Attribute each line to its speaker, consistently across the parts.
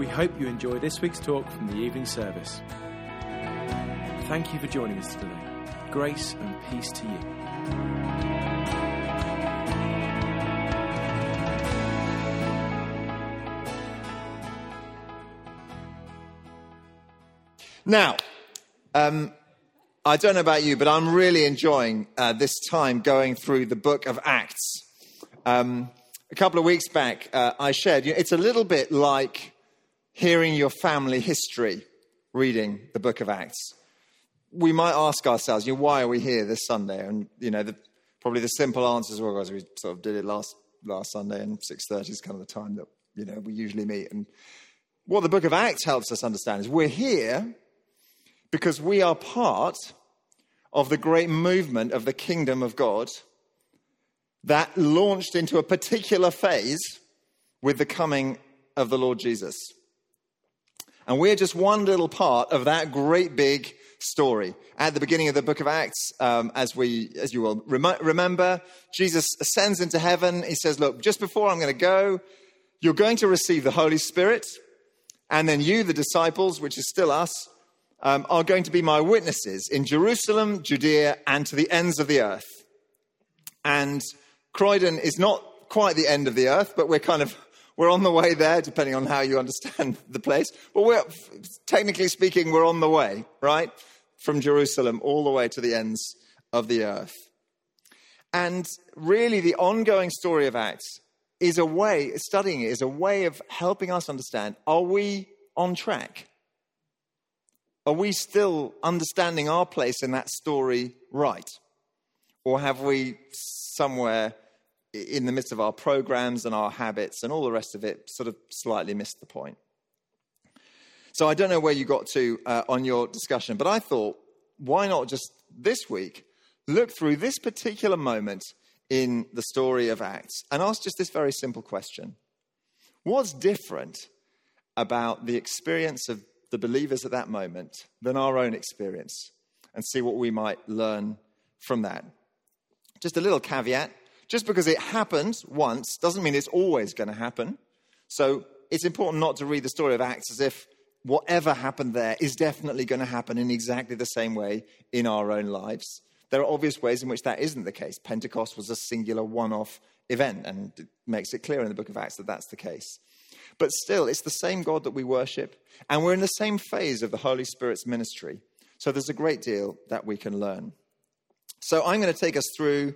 Speaker 1: We hope you enjoy this week's talk from the evening service. Thank you for joining us today. Grace and peace to you.
Speaker 2: Now, um, I don't know about you, but I'm really enjoying uh, this time going through the book of Acts. Um, a couple of weeks back, uh, I shared, you know, it's a little bit like hearing your family history reading the book of Acts. We might ask ourselves, you know, why are we here this Sunday? And, you know, the, probably the simple answer is, well, because we sort of did it last, last Sunday and 6.30 is kind of the time that, you know, we usually meet. And what the book of Acts helps us understand is we're here because we are part of the great movement of the kingdom of God that launched into a particular phase with the coming of the Lord Jesus. And we're just one little part of that great big story. At the beginning of the book of Acts, um, as, we, as you will rem- remember, Jesus ascends into heaven. He says, Look, just before I'm going to go, you're going to receive the Holy Spirit. And then you, the disciples, which is still us, um, are going to be my witnesses in Jerusalem, Judea, and to the ends of the earth. And Croydon is not quite the end of the earth, but we're kind of we're on the way there, depending on how you understand the place. But we're technically speaking, we're on the way, right, from Jerusalem all the way to the ends of the earth. And really, the ongoing story of Acts is a way, studying it is a way of helping us understand: Are we on track? Are we still understanding our place in that story right? Or have we somewhere in the midst of our programs and our habits and all the rest of it sort of slightly missed the point? So I don't know where you got to uh, on your discussion, but I thought, why not just this week look through this particular moment in the story of Acts and ask just this very simple question What's different about the experience of the believers at that moment than our own experience and see what we might learn from that. Just a little caveat just because it happened once doesn't mean it's always going to happen. So it's important not to read the story of Acts as if whatever happened there is definitely going to happen in exactly the same way in our own lives. There are obvious ways in which that isn't the case. Pentecost was a singular one off event, and it makes it clear in the book of Acts that that's the case. But still, it's the same God that we worship, and we're in the same phase of the Holy Spirit's ministry. So there's a great deal that we can learn. So I'm going to take us through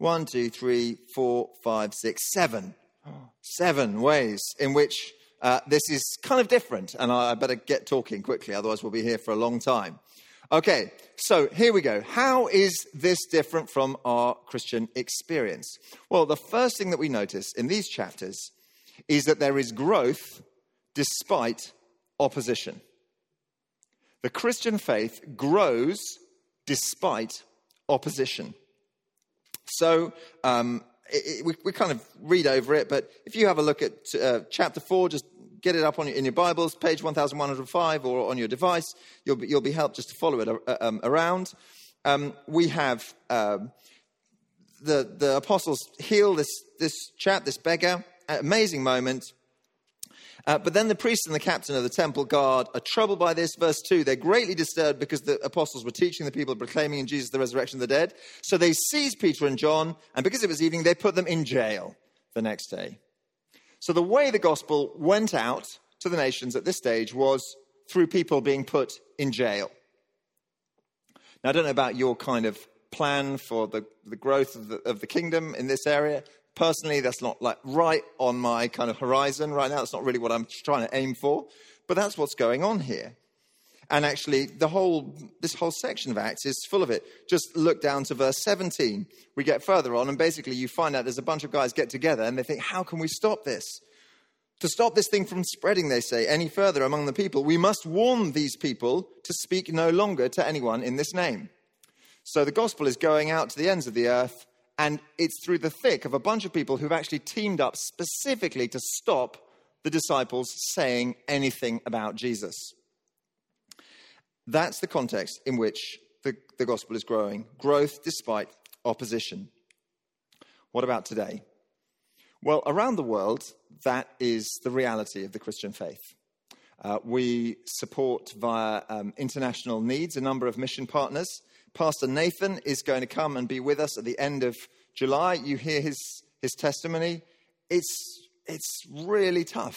Speaker 2: one, two, three, four, five, six, seven, seven ways in which uh, this is kind of different. And I better get talking quickly, otherwise, we'll be here for a long time. Okay, so here we go. How is this different from our Christian experience? Well, the first thing that we notice in these chapters is that there is growth despite opposition. The Christian faith grows despite opposition. So um, it, it, we, we, kind of read over it, but if you have a look at uh, chapter 4, just get it up on in your Bibles, page 1105, or on your device. You'll be, you'll be helped just to follow it uh, um, around. Um, we have um, the, the apostles heal this, this chap, this beggar, amazing moment. Uh, but then the priest and the captain of the temple guard are troubled by this. Verse 2 they're greatly disturbed because the apostles were teaching the people, proclaiming in Jesus the resurrection of the dead. So they seized Peter and John, and because it was evening, they put them in jail the next day. So the way the gospel went out to the nations at this stage was through people being put in jail. Now, I don't know about your kind of plan for the, the growth of the, of the kingdom in this area. Personally, that's not like right on my kind of horizon right now. That's not really what I'm trying to aim for. But that's what's going on here. And actually, the whole, this whole section of Acts is full of it. Just look down to verse 17. We get further on, and basically, you find out there's a bunch of guys get together and they think, how can we stop this? To stop this thing from spreading, they say, any further among the people, we must warn these people to speak no longer to anyone in this name. So the gospel is going out to the ends of the earth, and it's through the thick of a bunch of people who've actually teamed up specifically to stop the disciples saying anything about Jesus. That's the context in which the, the gospel is growing growth despite opposition. What about today? Well, around the world, that is the reality of the Christian faith. Uh, we support via um, international needs a number of mission partners. Pastor Nathan is going to come and be with us at the end of July. You hear his, his testimony. It's, it's really tough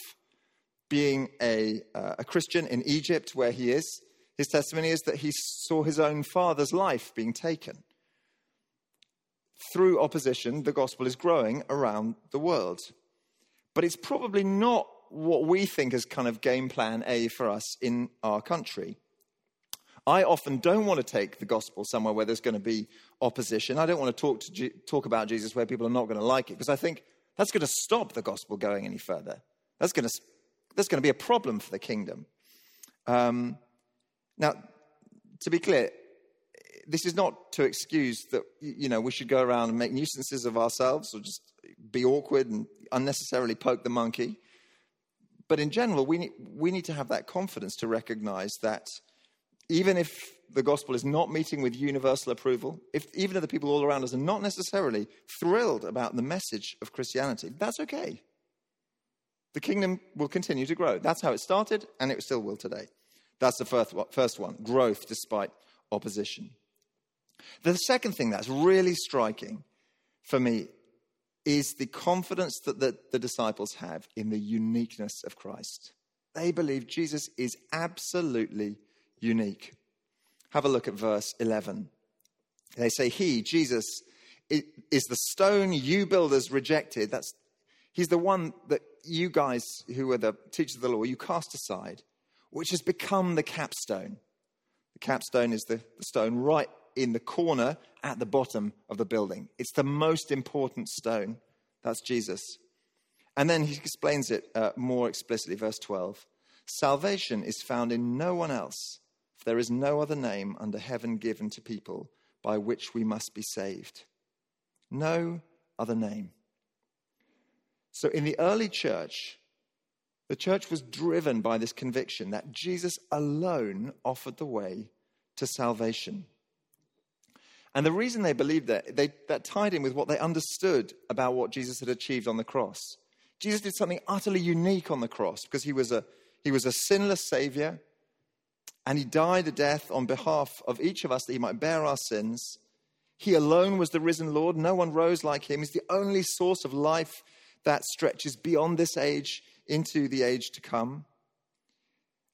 Speaker 2: being a, uh, a Christian in Egypt, where he is. His testimony is that he saw his own father's life being taken through opposition, the gospel is growing around the world. But it's probably not what we think is kind of game plan A for us in our country. I often don't want to take the gospel somewhere where there's going to be opposition. I don't want to talk, to talk about Jesus where people are not going to like it because I think that's going to stop the gospel going any further. That's going to, that's going to be a problem for the kingdom. Um, now, to be clear, this is not to excuse that you know we should go around and make nuisances of ourselves or just be awkward and unnecessarily poke the monkey. But in general, we need, we need to have that confidence to recognize that even if the gospel is not meeting with universal approval, if even if the people all around us are not necessarily thrilled about the message of Christianity, that's okay. The kingdom will continue to grow. That's how it started, and it still will today. That's the first, first one growth despite opposition. The second thing that's really striking for me is the confidence that the, the, disciples have in the uniqueness of Christ. They believe Jesus is absolutely unique. Have a look at verse 11. They say, He, Jesus, is the stone you builders rejected. That's, he's the one that you guys, who are the teachers of the law, you cast aside, which has become the capstone. The capstone is the, the stone right in the corner at the bottom of the building. It's the most important stone. That's Jesus. And then he explains it uh, more explicitly, verse 12. Salvation is found in no one else, there is no other name under heaven given to people by which we must be saved. No other name. So in the early church, the church was driven by this conviction that Jesus alone offered the way to salvation. And the reason they believed that, they, that tied in with what they understood about what Jesus had achieved on the cross. Jesus did something utterly unique on the cross because he was a, he was a sinless Savior and he died a death on behalf of each of us that he might bear our sins. He alone was the risen Lord. No one rose like him. He's the only source of life that stretches beyond this age into the age to come.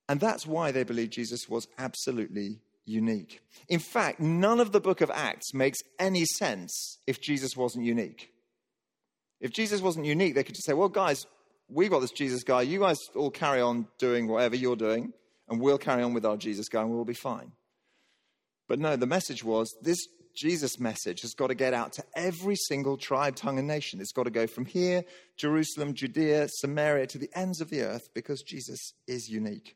Speaker 2: And that's why they believe Jesus was absolutely unique. In fact, none of the book of Acts makes any sense if Jesus wasn't unique. If Jesus wasn't unique, they could just say, well, guys, we got this Jesus guy. You guys all carry on doing whatever you're doing, and we'll carry on with our Jesus guy, and we'll be fine. But no, the message was this Jesus message has got to get out to every single tribe, tongue, and nation. It's got to go from here, Jerusalem, Judea, Samaria, to the ends of the earth because Jesus is unique.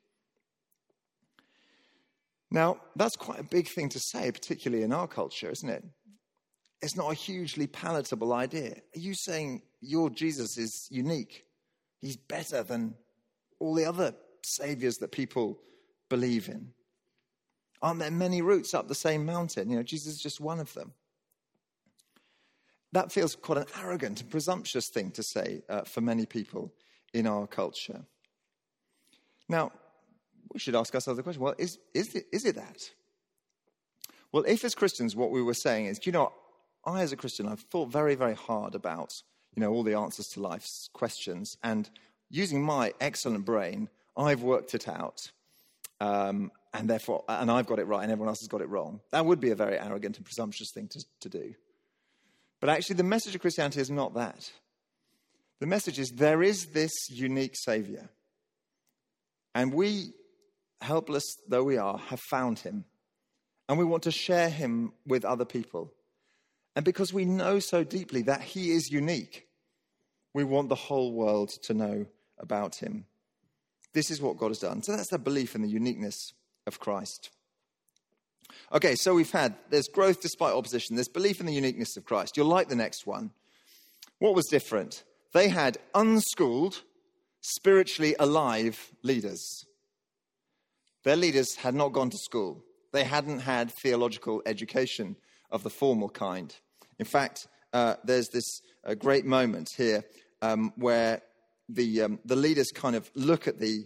Speaker 2: Now, that's quite a big thing to say, particularly in our culture, isn't it? It's not a hugely palatable idea. Are you saying your Jesus is unique? He's better than all the other saviors that people believe in? Aren't there many routes up the same mountain? You know, Jesus is just one of them. That feels quite an arrogant and presumptuous thing to say uh, for many people in our culture. Now, we should ask ourselves the question well, is, is, it, is it that? Well, if as Christians what we were saying is, do you know, I as a Christian, I've thought very, very hard about, you know, all the answers to life's questions, and using my excellent brain, I've worked it out, um, and therefore, and I've got it right, and everyone else has got it wrong. That would be a very arrogant and presumptuous thing to, to do. But actually, the message of Christianity is not that. The message is there is this unique Savior. And we helpless though we are, have found him. And we want to share him with other people. And because we know so deeply that he is unique, we want the whole world to know about him. This is what God has done. So that's the belief in the uniqueness of Christ. Okay, so we've had there's growth despite opposition, there's belief in the uniqueness of Christ. You'll like the next one. What was different? They had unschooled, spiritually alive leaders. Their leaders had not gone to school, they hadn't had theological education of the formal kind. In fact, uh, there's this uh, great moment here um, where the, um, the leaders kind of look at the,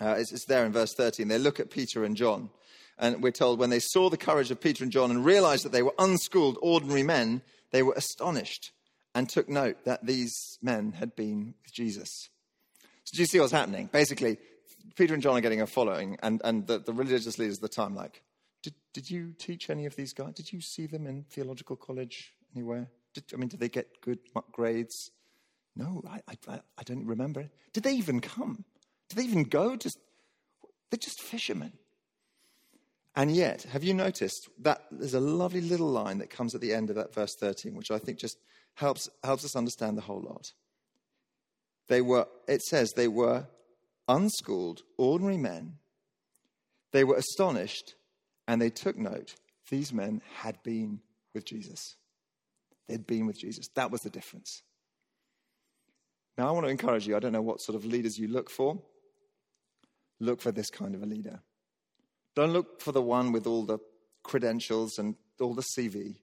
Speaker 2: uh, it's, it's, there in verse 13, they look at Peter and John. And we're told when they saw the courage of Peter and John and realized that they were unschooled, ordinary men, they were astonished and took note that these men had been with Jesus. So, do you see what's happening? Basically, Peter and John are getting a following, and, and the, the religious leaders of the time, like, did, did you teach any of these guys? Did you see them in theological college anywhere? Did, I mean, did they get good grades? No, I, I, I don't remember. Did they even come? Did they even go? Just, they're just fishermen. And yet, have you noticed that there's a lovely little line that comes at the end of that verse 13, which I think just helps, helps us understand the whole lot. They were, it says, they were unschooled, ordinary men. They were astonished and they took note. These men had been with Jesus. They'd been with Jesus. That was the difference. Now, I want to encourage you. I don't know what sort of leaders you look for. Look for this kind of a leader. Don't look for the one with all the credentials and all the CV.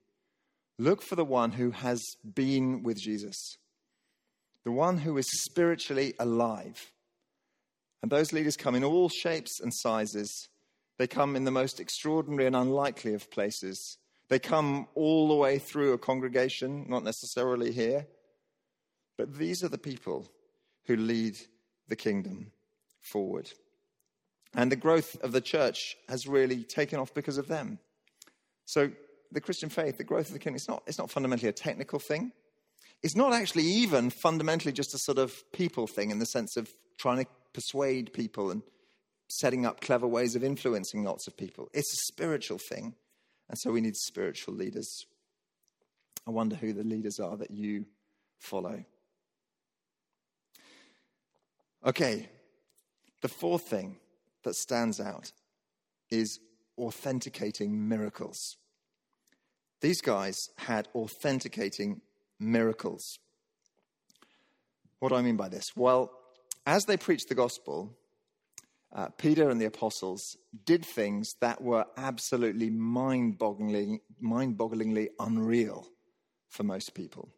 Speaker 2: Look for the one who has been with Jesus, the one who is spiritually alive. And those leaders come in all shapes and sizes. They come in the most extraordinary and unlikely of places. They come all the way through a congregation, not necessarily here. But these are the people who lead the kingdom forward. And the growth of the church has really taken off because of them. So the Christian faith, the growth of the kingdom, it's not, it's not fundamentally a technical thing. It's not actually even fundamentally just a sort of people thing in the sense of trying to persuade people and setting up clever ways of influencing lots of people. It's a spiritual thing. And so we need spiritual leaders. I wonder who the leaders are that you follow. Okay, the fourth thing that stands out is authenticating miracles. These guys had authenticating miracles. What do I mean by this? Well, as they preached the gospel, uh, Peter and the apostles did things that were absolutely mind bogglingly, unreal for most people.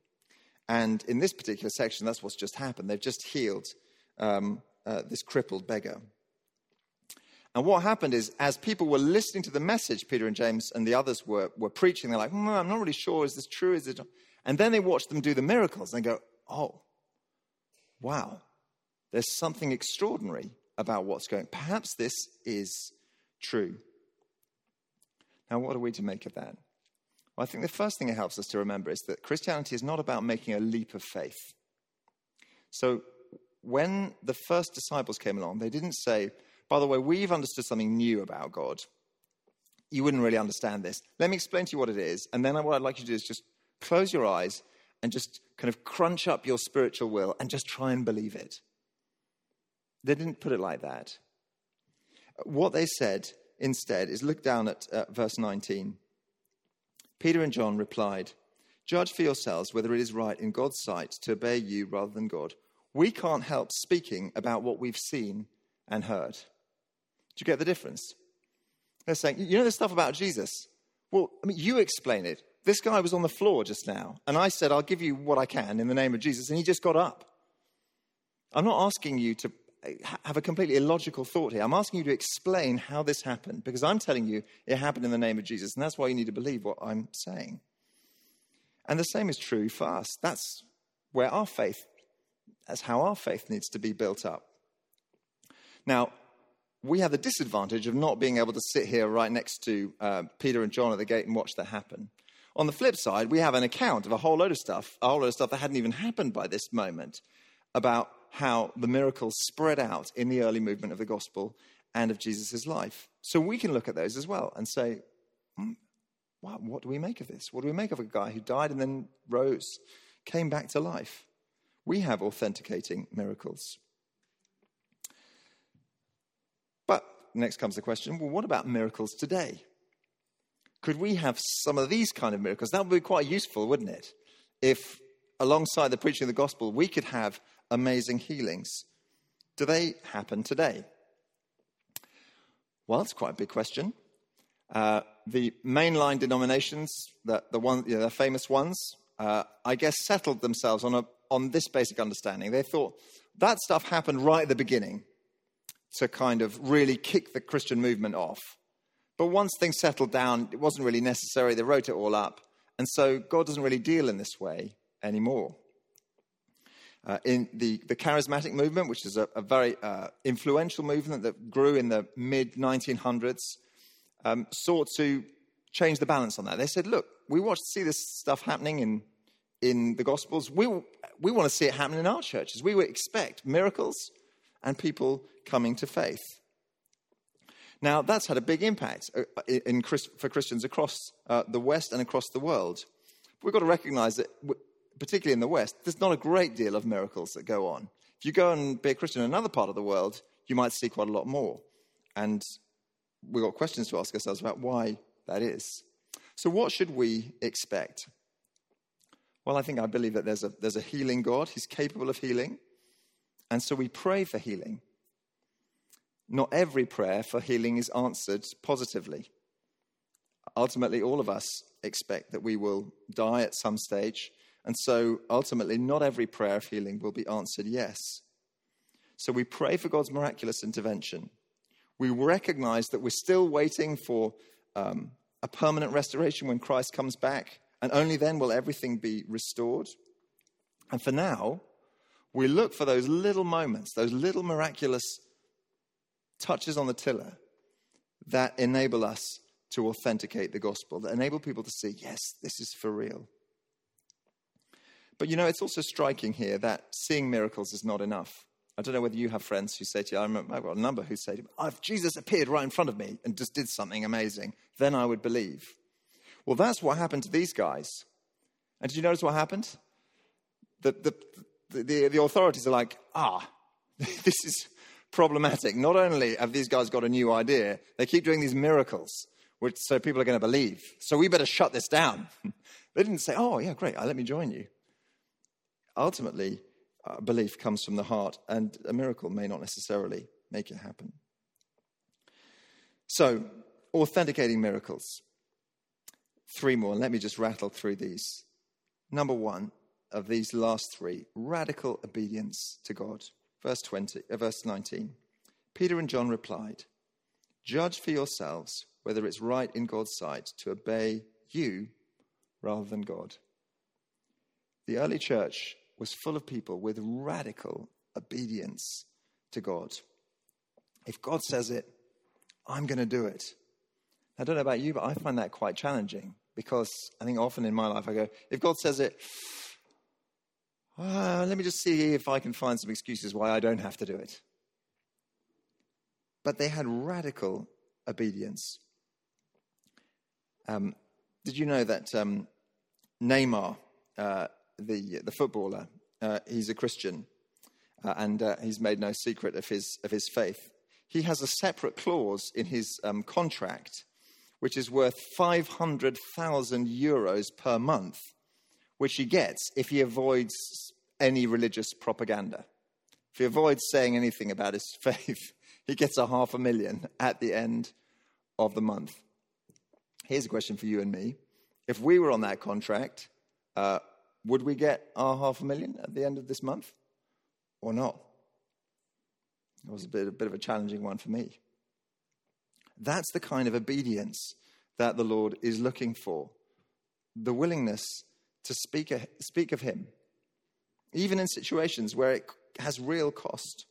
Speaker 2: And in this particular section, that's what's just happened. They've just healed um, uh, this crippled beggar. And what happened is, as people were listening to the message Peter and James and the others were, were preaching, they're like, mm, I'm not really sure, is this true? Is it? And then they watched them do the miracles and they go, oh, wow, there's something extraordinary about what's going Perhaps this is true. Now, what are we to make of that? Well, I think the first thing it helps us to remember is that Christianity is not about making a leap of faith. So, when the first disciples came along, they didn't say, by the way, we've understood something new about God. You wouldn't really understand this. Let me explain to you what it is. And then what I'd like you to do is just close your eyes and just kind of crunch up your spiritual will and just try and believe it. They didn't put it like that. What they said instead is look down at uh, verse 19. Peter and John replied, Judge for yourselves whether it is right in God's sight to obey you rather than God. We can't help speaking about what we've seen and heard. Do you get the difference? They're saying, you know this stuff about Jesus? Well, I mean, you explain it. This guy was on the floor just now, and I said, I'll give you what I can in the name of Jesus, and he just got up. I'm not asking you to uh, have a completely illogical thought here. I'm asking you to explain how this happened, because I'm telling you it happened in the name of Jesus, and that's why you need to believe what I'm saying. And the same is true for us. That's where our faith, that's how our faith needs to be built up. Now, we have the disadvantage of not being able to sit here right next to uh, Peter and John at the gate and watch that happen. On the flip side, we have an account of a whole load of stuff, a whole load of stuff that hadn't even happened by this moment, about how the miracles spread out in the early movement of the gospel and of Jesus' life. So we can look at those as well and say, hmm, wow, what do we make of this? What do we make of a guy who died and then rose, came back to life? We have authenticating miracles. But next comes the question well, what about miracles today? Could we have some of these kind of miracles? That would be quite useful, wouldn't it? If alongside the preaching of the gospel, we could have amazing healings. Do they happen today? Well, it's quite a big question. Uh, the mainline denominations, the, the, one, you know, the famous ones, uh, I guess settled themselves on, a, on this basic understanding. They thought that stuff happened right at the beginning to kind of really kick the Christian movement off. But once things settled down, it wasn't really necessary. They wrote it all up. And so God doesn't really deal in this way anymore. Uh, in the, the charismatic movement, which is a, a very uh, influential movement that grew in the mid 1900s, um, sought to change the balance on that. They said, look, we want to see this stuff happening in, in the Gospels. We, we want to see it happen in our churches. We would expect miracles and people coming to faith. Now, that's had a big impact uh, in, in, for Christians across uh, the West and across the world. We've got to recognize that particularly in the West, there's not a great deal of miracles that go on. If you go and be a Christian in another part of the world, you might see quite a lot more. And we've got questions to ask ourselves about why that is. So, what should we expect? Well, I think I believe that there's a, there's a healing God, He's capable of healing. And so we pray for healing. Not every prayer for healing is answered positively. Ultimately, all of us expect that we will die at some stage and so ultimately, not every prayer of healing will be answered yes. So we pray for God's miraculous intervention. We recognize that we're still waiting for um, a permanent restoration when Christ comes back, and only then will everything be restored. And for now, we look for those little moments, those little miraculous touches on the tiller that enable us to authenticate the gospel, that enable people to see, yes, this is for real. But you know, it's also striking here that seeing miracles is not enough. I don't know whether you have friends who say to you, I remember I've got a number who say, if Jesus appeared right in front of me and just did something amazing, then I would believe. Well, that's what happened to these guys. And did you notice what happened? The, the, the, the authorities are like, ah, this is problematic. Not only have these guys got a new idea, they keep doing these miracles, which so people are going to believe. So we better shut this down. they didn't say, oh, yeah, great, let me join you ultimately, uh, belief comes from the heart, and a miracle may not necessarily make it happen. So, authenticating miracles. Three more. Let me just rattle through these. Number one of these last three radical obedience to God. Verse, 20, uh, verse 19. Peter and John replied, Judge for yourselves whether it's right in God's sight to obey you rather than God. The early church was full of people with radical obedience to God. If God says it, I'm going to do it. I don't know about you, but I find that quite challenging because I think often in my life I go, if God says it, uh, let me just see if I can find some excuses why I don't have to do it. But they had radical obedience. Um, did you know that um, Neymar uh, the, the footballer, uh, he's a Christian, uh, and uh, he's made no secret of his, of his faith. He has a separate clause in his um, contract, which is worth 500,000 euros per month, which he gets if he avoids any religious propaganda. If he avoids saying anything about his faith, he gets a half a million at the end of the month. Here's a question for you and me. If we were on that contract, uh, would we get our half a million at the end of this month or not? It was a bit, a bit of a challenging one for me. That's the kind of obedience that the Lord is looking for the willingness to speak, speak of Him, even in situations where it has real cost.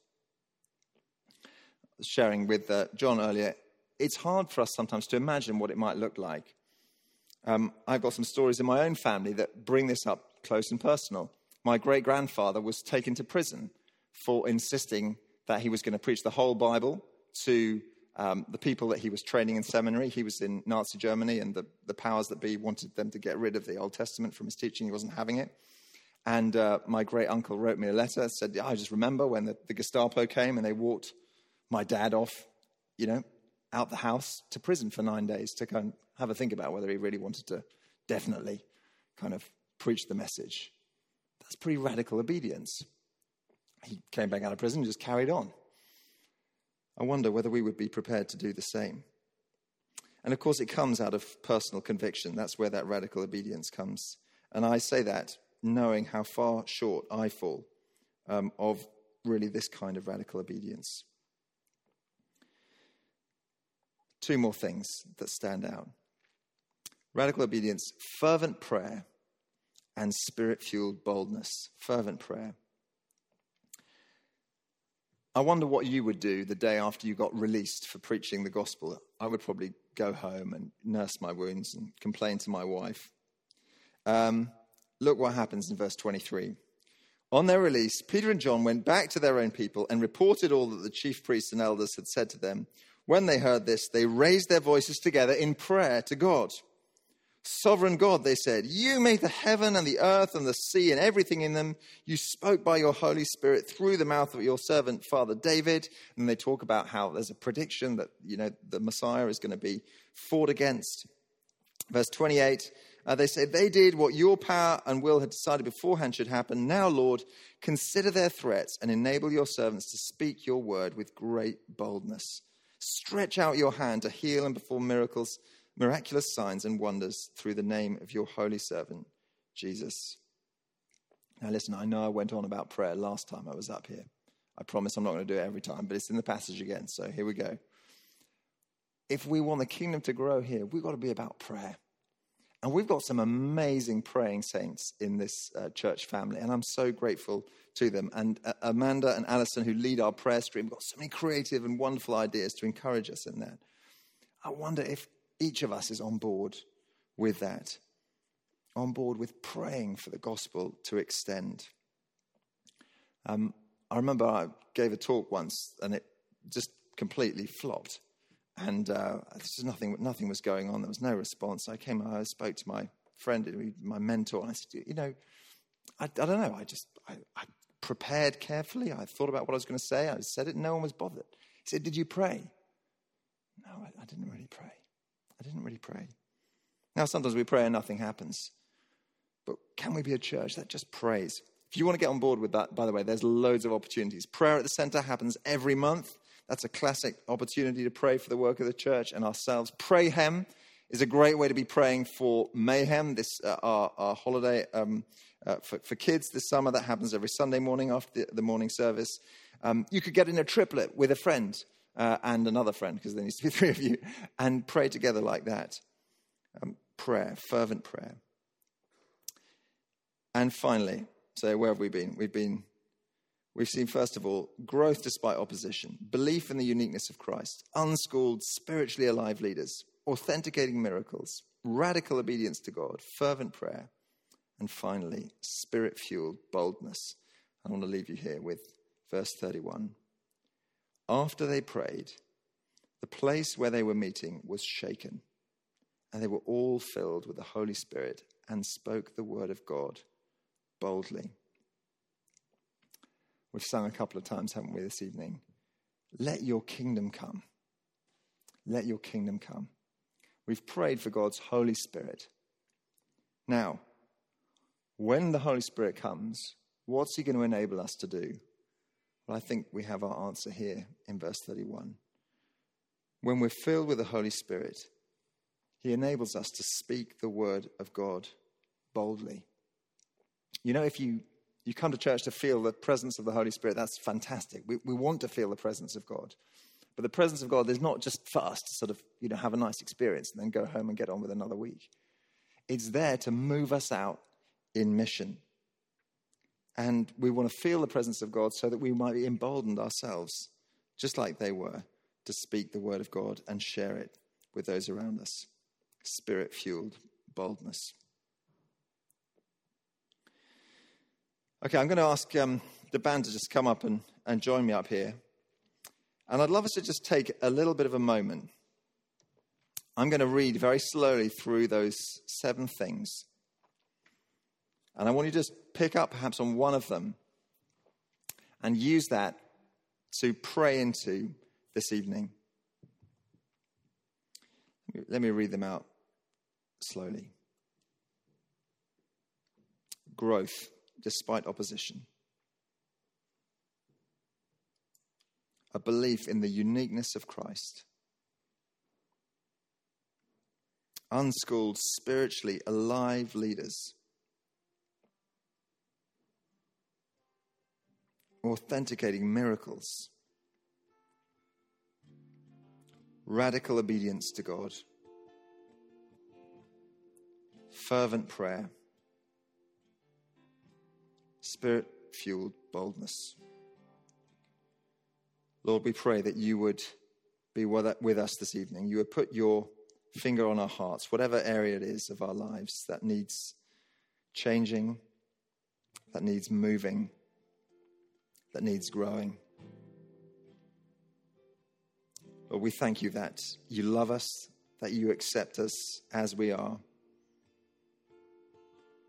Speaker 2: Sharing with uh, John earlier, it's hard for us sometimes to imagine what it might look like. Um, I've got some stories in my own family that bring this up close and personal. My great grandfather was taken to prison for insisting that he was going to preach the whole Bible to um, the people that he was training in seminary. He was in Nazi Germany, and the, the powers that be wanted them to get rid of the Old Testament from his teaching. He wasn't having it. And uh, my great uncle wrote me a letter, said, I just remember when the, the Gestapo came and they walked my dad off, you know, out the house to prison for nine days to go and have a think about whether he really wanted to definitely kind of preach the message. That's pretty radical obedience. He came back out of prison and just carried on. I wonder whether we would be prepared to do the same. And of course, it comes out of personal conviction. That's where that radical obedience comes. And I say that knowing how far short I fall um, of really this kind of radical obedience. Two more things that stand out radical obedience, fervent prayer, and spirit fueled boldness. Fervent prayer. I wonder what you would do the day after you got released for preaching the gospel. I would probably go home and nurse my wounds and complain to my wife. Um, look what happens in verse 23. On their release, Peter and John went back to their own people and reported all that the chief priests and elders had said to them. When they heard this, they raised their voices together in prayer to God. Sovereign God, they said, you made the heaven and the earth and the sea and everything in them. You spoke by your Holy Spirit through the mouth of your servant, Father David. And they talk about how there's a prediction that, you know, the Messiah is going to be fought against. Verse 28, uh, they say, They did what your power and will had decided beforehand should happen. Now, Lord, consider their threats and enable your servants to speak your word with great boldness. Stretch out your hand to heal and perform miracles miraculous signs and wonders through the name of your holy servant, Jesus. Now, listen, I know I went on about prayer last time I was up here. I promise I'm not going to do it every time, but it's in the passage again, so here we go. If we want the kingdom to grow here, we've got to be about prayer. And we've got some amazing praying saints in this uh, church family, and I'm so grateful to them. And uh, Amanda and Alison, who lead our prayer stream, got so many creative and wonderful ideas to encourage us in that. I wonder if each of us is on board with that, on board with praying for the gospel to extend. Um, I remember I gave a talk once and it just completely flopped. And uh, nothing, nothing was going on. There was no response. I came, I spoke to my friend, my mentor, and I said, You know, I, I don't know. I just, I, I, prepared carefully. I thought about what I was going to say. I said it, no one was bothered. He said, Did you pray? No, I, I didn't really pray. I didn't really pray. Now, sometimes we pray and nothing happens. But can we be a church that just prays? If you want to get on board with that, by the way, there's loads of opportunities. Prayer at the center happens every month. That's a classic opportunity to pray for the work of the church and ourselves. Pray Prayhem is a great way to be praying for Mayhem, this uh, our, our, holiday um, uh, for, for, kids this summer. That happens every Sunday morning after the, the morning service. Um, you could get in a triplet with a friend uh, and another friend, because there needs to be three of you, and pray together like that. Um, prayer, fervent prayer. And finally, so where have we been? We've been, we've seen first of all growth despite opposition, belief in the uniqueness of Christ, unschooled, spiritually alive leaders, authenticating miracles, radical obedience to God, fervent prayer, and finally, spirit fueled boldness. I want to leave you here with verse 31. After they prayed, the place where they were meeting was shaken, and they were all filled with the Holy Spirit and spoke the word of God boldly. We've sung a couple of times, haven't we, this evening? Let your kingdom come. Let your kingdom come. We've prayed for God's Holy Spirit. Now, when the Holy Spirit comes, what's He going to enable us to do? I think we have our answer here in verse 31. When we're filled with the Holy Spirit, He enables us to speak the word of God boldly. You know, if you, you come to church to feel the presence of the Holy Spirit, that's fantastic. We, we want to feel the presence of God. But the presence of God is not just for us to sort of, you know, have a nice experience and then go home and get on with another week. It's there to move us out in mission. And we want to feel the presence of God so that we might be emboldened ourselves, just like they were, to speak the word of God and share it with those around us. Spirit fueled boldness. Okay, I'm going to ask um, the band to just come up and, and join me up here. And I'd love us to just take a little bit of a moment. I'm going to read very slowly through those seven things And I want you to just pick up perhaps on one of them and use that to pray into this evening. Let me read them out slowly. Growth despite opposition. A belief in the uniqueness of Christ. Unschooled, spiritually alive leaders. Authenticating miracles radical obedience to God, fervent prayer, spirit fueled boldness. Lord, we pray that you would be with us this evening. You would put your finger on our hearts, whatever area it is of our lives that needs changing, that needs moving, that needs growing. Lord, we thank you that you love us, that you accept us as we are,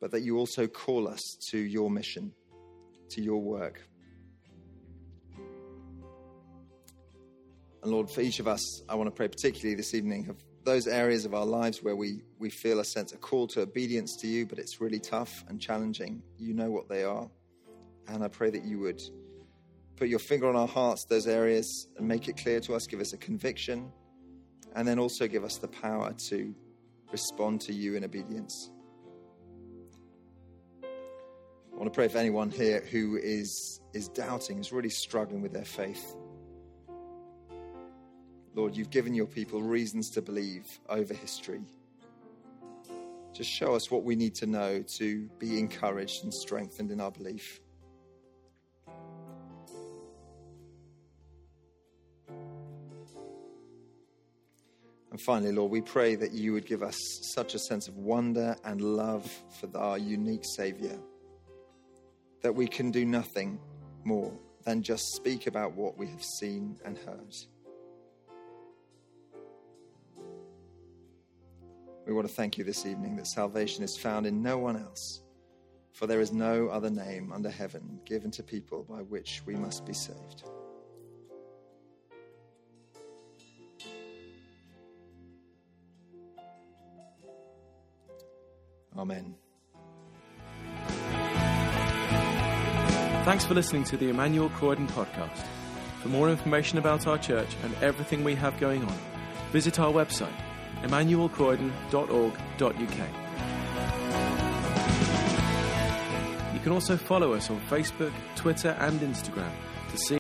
Speaker 2: but that you also call us to your mission, to your work. And Lord, for each of us, I want to pray particularly this evening of those areas of our lives where we, we feel a sense of call to obedience to you, but it's really tough and challenging. You know what they are. And I pray that you would put your finger on our hearts, those areas, and make it clear to us. Give us a conviction, and then also give us the power to respond to you in obedience. I want to pray for anyone here who is, is doubting, is really struggling with their faith. Lord, you've given your people reasons to believe over history. Just show us what we need to know to be encouraged and strengthened in our belief. And finally, Lord, we pray that you would give us such a sense of wonder and love for our unique Savior that we can do nothing more than just speak about what we have seen and heard. We want to thank you this evening that salvation is found in no one else, for there is no other name under heaven given to people by which we must be saved. Amen.
Speaker 1: Thanks for listening to the Emmanuel Croydon podcast. For more information about our church and everything we have going on, visit our website, emmanuelcroydon.org.uk. You can also follow us on Facebook, Twitter, and Instagram to see